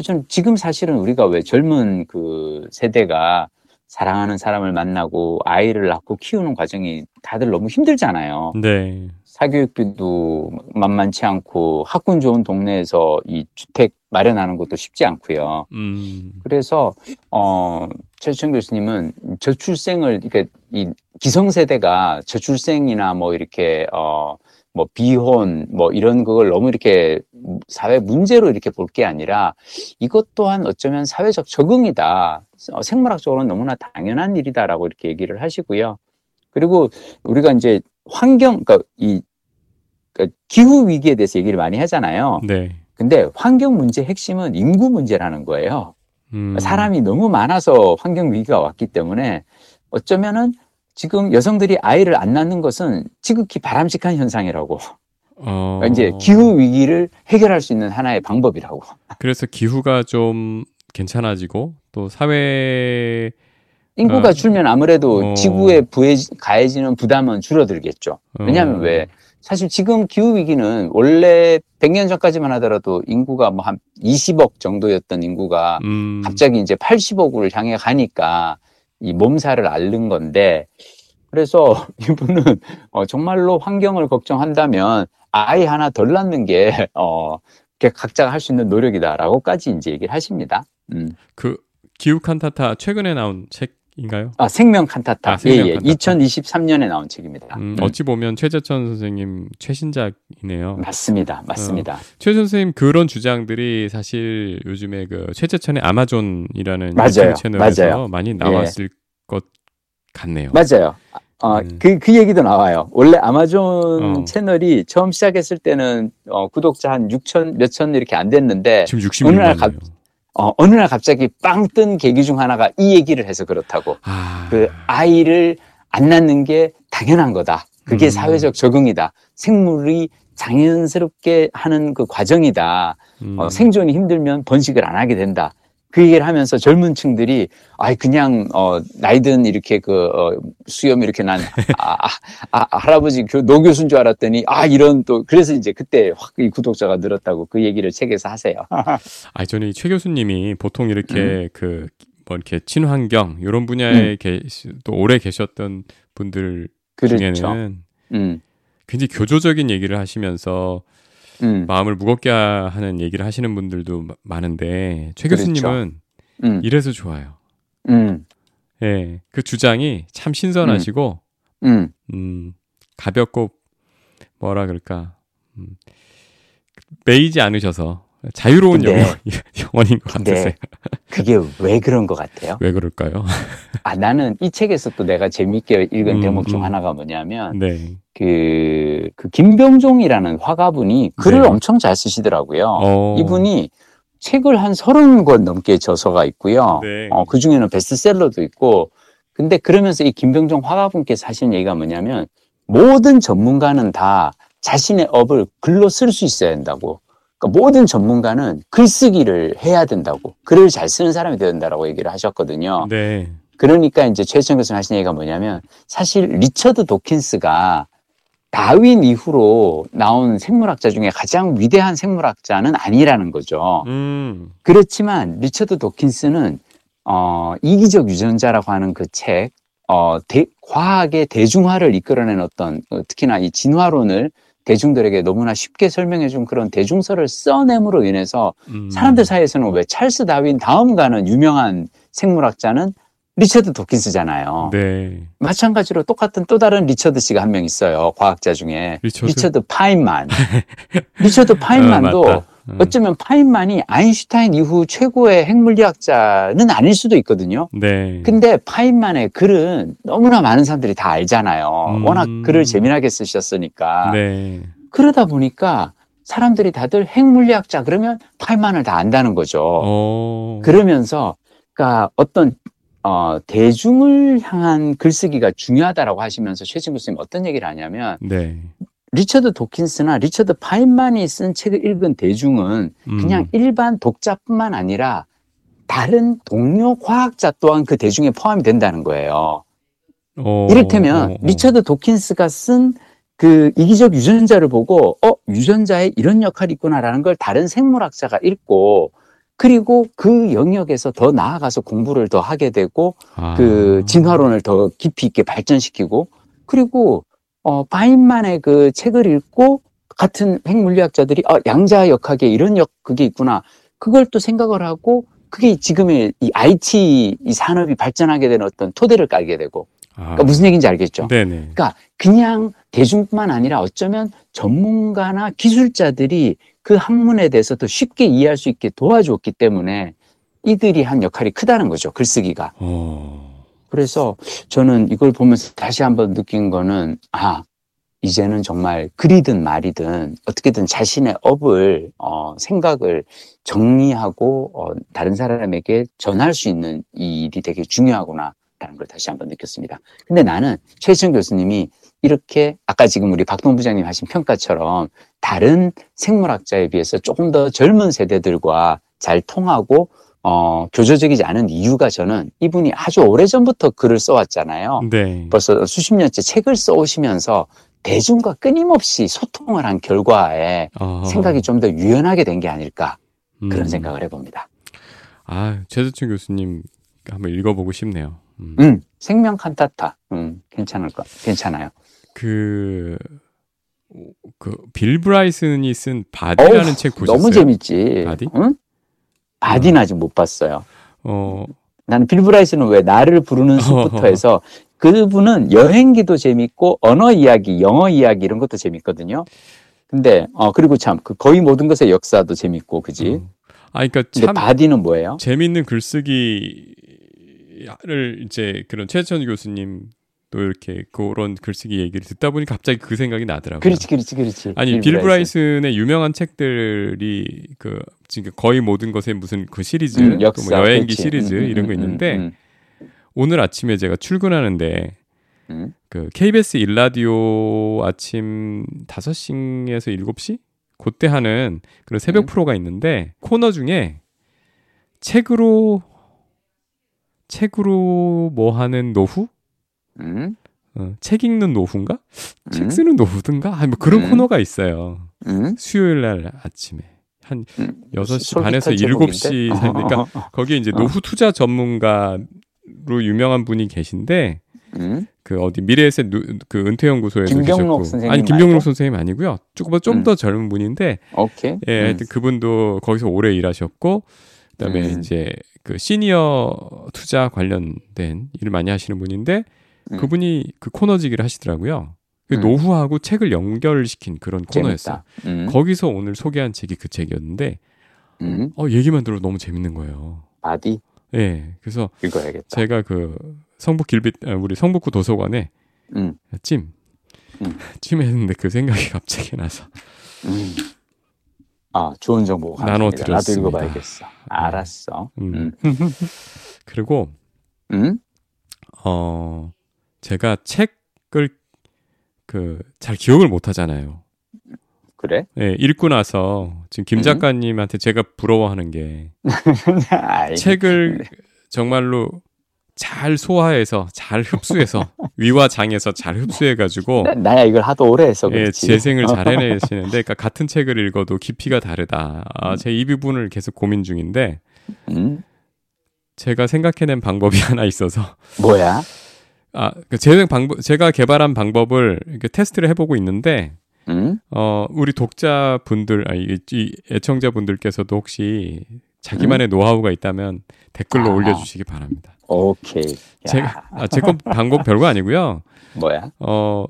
전 지금 사실은 우리가 왜 젊은 그 세대가 사랑하는 사람을 만나고 아이를 낳고 키우는 과정이 다들 너무 힘들잖아요. 네. 사교육비도 만만치 않고 학군 좋은 동네에서 이 주택 마련하는 것도 쉽지 않고요. 음. 그래서 어 최수천 교수님은 저출생을 이렇게 이 기성세대가 저출생이나 뭐 이렇게 어 뭐 비혼 뭐 이런 그걸 너무 이렇게 사회 문제로 이렇게 볼 게 아니라 이것 또한 어쩌면 사회적 적응이다. 어, 생물학적으로는 너무나 당연한 일이다라고 이렇게 얘기를 하시고요. 그리고 우리가 이제 환경, 그러니까 이 그러니까 기후 위기에 대해서 얘기를 많이 하잖아요. 네. 근데 환경 문제 핵심은 인구 문제라는 거예요. 음. 사람이 너무 많아서 환경 위기가 왔기 때문에 어쩌면은 지금 여성들이 아이를 안 낳는 것은 지극히 바람직한 현상이라고. 어... 그러니까 이제 기후 위기를 해결할 수 있는 하나의 방법이라고. 그래서 기후가 좀 괜찮아지고 또 사회 인구가 어... 줄면 아무래도 어... 지구에 부해 가해지는 부담은 줄어들겠죠. 왜냐하면 어... 왜 사실 지금 기후 위기는 원래 100년 전까지만 하더라도 인구가 뭐 한 20억 정도였던 인구가 음... 갑자기 이제 80억을 향해 가니까 이 몸살을 앓는 건데 그래서 이분은 어, 정말로 환경을 걱정한다면 아이 하나 덜 낳는 게 어, 각자가 할 수 있는 노력이다라고까지 이제 얘기를 하십니다. 음. 그 기후 칸타타 최근에 나온 책 인가요? 아 생명 칸타타. 아, 생명 예, 예. 2023년에 나온 책입니다. 음, 음, 어찌 보면 최재천 선생님 최신작이네요. 맞습니다, 맞습니다. 어, 최 선생님 그런 주장들이 사실 요즘에 그 최재천의 아마존이라는 맞아요, 채널에서 맞아요. 많이 나왔을 예. 것 같네요. 맞아요. 어, 음. 그, 그 얘기도 나와요. 원래 아마존 어. 채널이 처음 시작했을 때는 어, 구독자 한 6천, 몇천 이렇게 안 됐는데 지금 60만 갑, 어, 어느 날 갑자기 빵 뜬 계기 중 하나가 이 얘기를 해서 그렇다고. 아... 그 아이를 안 낳는 게 당연한 거다. 그게 음... 사회적 적응이다. 생물이 자연스럽게 하는 그 과정이다. 음... 어, 생존이 힘들면 번식을 안 하게 된다. 그 얘기를 하면서 젊은 층들이 아 그냥 어 나이든 이렇게 그 어, 수염 이렇게 난 아, 아, 아, 할아버지 교, 노교수인 줄 알았더니 아 이런 또 그래서 이제 그때 확 이 구독자가 늘었다고 그 얘기를 책에서 하세요. 아 저는 최 교수님이 보통 이렇게 음. 그뭐 이렇게 친환경 이런 분야에 음. 계시, 또 오래 계셨던 분들 그렇죠. 중에는 음. 굉장히 교조적인 얘기를 하시면서 음. 마음을 무겁게 하는 얘기를 하시는 분들도 많은데 최 그렇죠. 교수님은 음. 이래서 좋아요. 음. 예, 그 주장이 참 신선하시고, 음, 음. 음 가볍고 뭐라 그럴까, 음, 매이지 않으셔서 자유로운 영어, 영원인 것 같으세요. 그게 왜 그런 것 같아요? 왜 그럴까요? 아, 나는 이 책에서 또 내가 재밌게 읽은 음, 대목 중 음. 하나가 뭐냐면, 네. 그, 그 김병종이라는 화가분이 글을 네. 엄청 잘 쓰시더라고요. 어. 이분이 책을 한 서른 권 넘게 저서가 있고요. 네. 어, 그 중에는 베스트셀러도 있고, 근데 그러면서 이 김병종 화가분께서 하신 얘기가 뭐냐면, 모든 전문가는 다 자신의 업을 글로 쓸 수 있어야 된다고. 그러니까 모든 전문가는 글쓰기를 해야 된다고 글을 잘 쓰는 사람이 되야 된다라고 얘기를 하셨거든요. 네. 그러니까 이제 최천 교수님 하신 얘기가 뭐냐면 사실 리처드 도킨스가 다윈 이후로 나온 생물학자 중에 가장 위대한 생물학자는 아니라는 거죠. 음. 그렇지만 리처드 도킨스는 어, 이기적 유전자라고 하는 그 책, 어, 대, 과학의 대중화를 이끌어낸 어떤 어, 특히나 이 진화론을 대중들에게 너무나 쉽게 설명해 준 그런 대중서를 써냄으로 인해서 음. 사람들 사이에서는 왜 찰스 다윈 다음 가는 유명한 생물학자는 리처드 도킨스잖아요. 네. 마찬가지로 똑같은 또 다른 리처드 씨가 한 명 있어요. 과학자 중에. 리처드, 리처드 파인만. 리처드 파인만도 어, 음. 어쩌면 파인만이 아인슈타인 이후 최고의 핵물리학자는 아닐 수도 있거든요. 네. 근데 파인만의 글은 너무나 많은 사람들이 다 알잖아요. 음. 워낙 글을 재미나게 쓰셨으니까. 네. 그러다 보니까 사람들이 다들 핵물리학자 그러면 파인만을 다 안다는 거죠. 오. 어. 그러면서 그러니까 어떤 어, 대중을 향한 글쓰기가 중요하다라고 하시면서 최진 교수님 어떤 얘기를 하냐면 네. 리처드 도킨스나 리처드 파인만이 쓴 책을 읽은 대중은 음. 그냥 일반 독자뿐만 아니라 다른 동료 과학자 또한 그 대중에 포함이 된다는 거예요. 어, 이를테면 어, 어. 리처드 도킨스가 쓴 그 이기적 유전자를 보고 어 유전자에 이런 역할이 있구나라는 걸 다른 생물학자가 읽고 그리고 그 영역에서 더 나아가서 공부를 더 하게 되고 아. 그 진화론을 더 깊이 있게 발전시키고 그리고 어 바인만의 그 책을 읽고 같은 핵물리학자들이 어 양자 역학에 이런 역 그게 있구나 그걸 또 생각을 하고 그게 지금의 이 IT 이 산업이 발전하게 되는 어떤 토대를 깔게 되고 그러니까 무슨 얘기인지 알겠죠? 네네. 그러니까 그냥 대중뿐만 아니라 어쩌면 전문가나 기술자들이 그 학문에 대해서 더 쉽게 이해할 수 있게 도와줬기 때문에 이들이 한 역할이 크다는 거죠. 글쓰기가. 어... 그래서 저는 이걸 보면서 다시 한번 느낀 거는 아 이제는 정말 글이든 말이든 어떻게든 자신의 업을 어, 생각을 정리하고 어, 다른 사람에게 전할 수 있는 일이 되게 중요하구나라는 걸 다시 한번 느꼈습니다. 근데 나는 최지성 교수님이 이렇게 아까 지금 우리 박동 부장님 하신 평가처럼 다른 생물학자에 비해서 조금 더 젊은 세대들과 잘 통하고 어, 교조적이지 않은 이유가 저는 이분이 아주 오래전부터 글을 써왔잖아요. 네. 벌써 수십 년째 책을 써오시면서 대중과 끊임없이 소통을 한 결과에 어... 생각이 좀 더 유연하게 된 게 아닐까 그런 음... 생각을 해봅니다. 아, 최재천 교수님 한번 읽어보고 싶네요. 음, 음 생명 칸타타. 음, 괜찮을 것, 괜찮아요. 그, 그, 빌 브라이슨이 쓴 바디라는 어우, 책 보셨어요? 너무 재밌지. 바디? 응? 바디는 어. 아직 못 봤어요. 어. 나는 빌 브라이슨은 왜 나를 부르는 숲부터 해서 그분은 여행기도 재밌고 언어 이야기, 영어 이야기 이런 것도 재밌거든요. 근데 어 그리고 참 그 거의 모든 것의 역사도 재밌고 그지? 어. 아 그러니까 참 바디는 뭐예요? 재밌는 글쓰기를 이제 그런 최재천 교수님 또 이렇게 그런 글쓰기 얘기를 듣다 보니 갑자기 그 생각이 나더라고요. 그렇지, 그렇지, 그렇지. 아니 빌, 브라이슨 의 유명한 책들이 그 지금 거의 모든 것에 무슨 그 시리즈, 음, 역사, 뭐 여행기 그렇지. 시리즈 음, 음, 이런 거 음, 있는데 음, 음. 오늘 아침에 제가 출근하는데 그 KBS 일라디오 아침 5시에서 7시 그때 하는 그런 새벽 프로가 있는데 코너 중에 책으로 책으로 뭐 하는 노후 음? 어, 책 읽는 노후인가? 음? 책 쓰는 노후든가? 뭐 그런 음? 코너가 있어요. 음? 수요일 날 아침에. 한 음? 6시 반에서 7시 사이니까 거기에 이제 어. 노후 투자 전문가로 유명한 분이 계신데 음? 그 어디 미래에셋 그 은퇴연구소에서 김경록 선생님 아니 김경록? 선생님 아니고요. 조금 좀더 음. 젊은 분인데 오케이. 예, 하여튼 그분도 거기서 오래 일하셨고 그다음에 이제 그 시니어 투자 관련된 일을 많이 하시는 분인데 음. 그분이 그 코너지기를 하시더라고요. 그 음. 노후하고 책을 연결시킨 그런 코너였어요. 음. 거기서 오늘 소개한 책이 그 책이었는데 음. 어, 얘기만 들어도 너무 재밌는 거예요. 바디? 예. 네, 그래서 읽어야겠다. 제가 그 성북 길빛 아, 우리 성북구 도서관에 음. 찜 음. 찜했는데 그 생각이 갑자기 나서 아 좋은 정보 나눠드렸습니다. 나도 읽어봐야겠어. 알았어. 그리고 어 제가 책을 그 잘 기억을 못 하잖아요. 그래? 네, 읽고 나서 지금 김 작가님한테 제가 부러워하는 게 책을 정말로 잘 소화해서 잘 흡수해서 위와 장에서 잘 흡수해 가지고 나, 야 이걸 하도 오래 해서. 예, 재생을 잘 해내시는데 그러니까 같은 책을 읽어도 깊이가 다르다. 아, 음. 제이 부분을 계속 고민 중인데 음? 제가 생각해낸 방법이 하나 있어서 뭐야? 아, 그 재생 방법, 제가 개발한 방법을 이렇게 테스트를 해보고 있는데, 음? 어, 우리 독자분들, 아니, 이 애청자분들께서도 혹시 자기만의 음? 노하우가 있다면 댓글로 아. 올려주시기 바랍니다. 오케이. 제가, 아, 제건 방법 별거 아니고요. 뭐야? 어,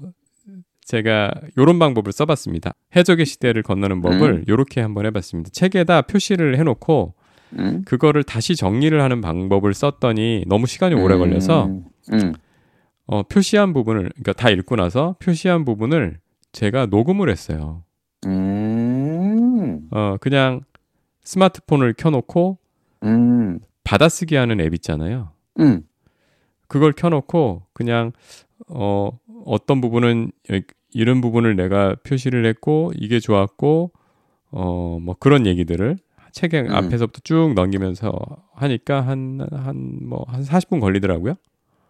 제가 요런 방법을 써봤습니다. 해적의 시대를 건너는 법을 음. 요렇게 한번 해봤습니다. 책에다 표시를 해놓고 음. 그거를 다시 정리를 하는 방법을 썼더니 너무 시간이 오래 걸려서. 어, 표시한 부분을 그러니까 다 읽고 나서 표시한 부분을 제가 녹음을 했어요. 음. 어, 그냥 스마트폰을 켜놓고 음. 받아쓰기 하는 앱 있잖아요. 음. 그걸 켜놓고 그냥 어, 어떤 부분은 이런 부분을 내가 표시를 했고 이게 좋았고 어, 뭐 그런 얘기들을 책에 음. 앞에서부터 쭉 넘기면서 하니까 한 한 뭐한 40분 걸리더라고요.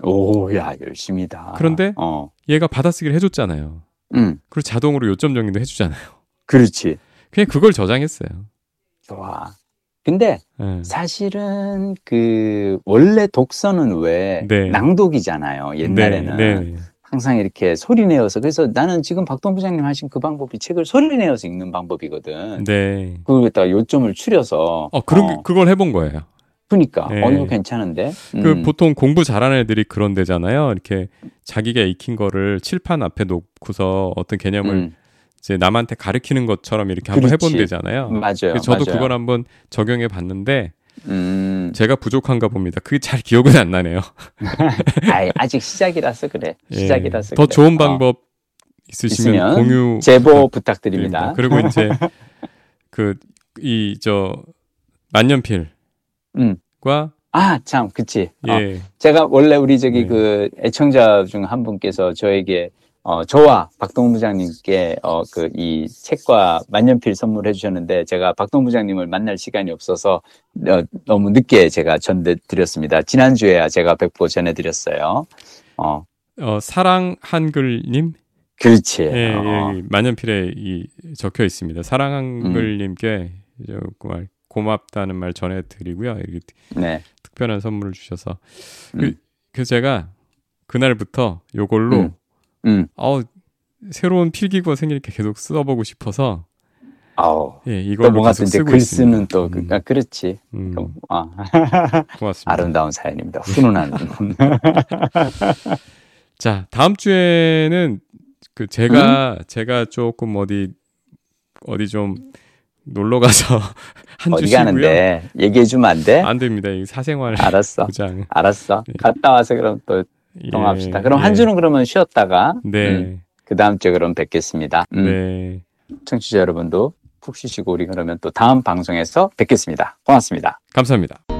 오, 야, 열심히다. 그런데 어. 얘가 받아쓰기를 해줬잖아요. 음. 그리고 자동으로 요점 정리도 해주잖아요. 그렇지. 그냥 그걸 저장했어요. 좋아. 근데 네. 사실은 그 원래 독서는 왜 네. 낭독이잖아요. 옛날에는 네. 네. 항상 이렇게 소리 내어서 그래서 나는 지금 박동 부장님 하신 그 방법이 책을 소리 내어서 읽는 방법이거든. 네. 그거에다가 요점을 추려서. 어, 그런 어. 그걸 해본 거예요. 그니까 네. 어 이거 괜찮은데. 그 음. 그 보통 공부 잘하는 애들이 그런 데잖아요. 이렇게 자기가 익힌 거를 칠판 앞에 놓고서 어떤 개념을 음. 이제 남한테 가르치는 것처럼 이렇게 한번 해본 데잖아요. 맞아요. 저도 맞아요. 그걸 한번 적용해 봤는데 음. 제가 부족한가 봅니다. 그게 잘 기억은 안 나네요. 아직 시작이라서 그래. 예. 시작이라서 예. 더 그래. 좋은 어. 방법 어. 있으시면, 공유 제보 부탁드립니다. 그리고 이제 그 이 저 만년필 음. 과 아, 참, 그치. 어, 예. 어, 제가 원래 우리 저기 네. 그 애청자 중 한 분께서 저에게 어, 저와 박동훈 부장님께 어, 그 이 책과 만년필 선물해 주셨는데 제가 박동훈 부장님을 만날 시간이 없어서 어, 너무 늦게 제가 전해드렸습니다. 지난주에야 제가 백보 전해드렸어요. 어, 어 사랑 한글님? 그렇지. 예, 어. 예, 만년필에 이 적혀 있습니다. 사랑 한글님께 음. 정말 고맙다는 말 전해드리고요. 이렇게 네. 특별한 선물을 주셔서 음. 그, 그 제가 그날부터 요걸로 음. 음. 어 새로운 필기구가 생기니까 계속 써보고 싶어서 아우. 예, 이걸 뭔가 또 이제 글 쓰는 또 그, 음. 아, 그렇지. 음. 아. 고맙습니다. 아름다운 사연입니다. 훈훈한. 자, 다음 주에는 그 제가 음? 제가 조금 어디 어디 좀 놀러 가서 한주 어디 가는데 얘기해 주면 안 돼? 안 됩니다. 이 사생활 알았어. 보장. 알았어. 예. 갔다 와서 그럼 또 통합시다. 예, 그럼 예. 한 주는 그러면 쉬었다가 네. 음, 그 다음 주에 그럼 뵙겠습니다. 음. 네. 청취자 여러분도 푹 쉬시고 우리 그러면 또 다음 방송에서 뵙겠습니다. 고맙습니다. 감사합니다.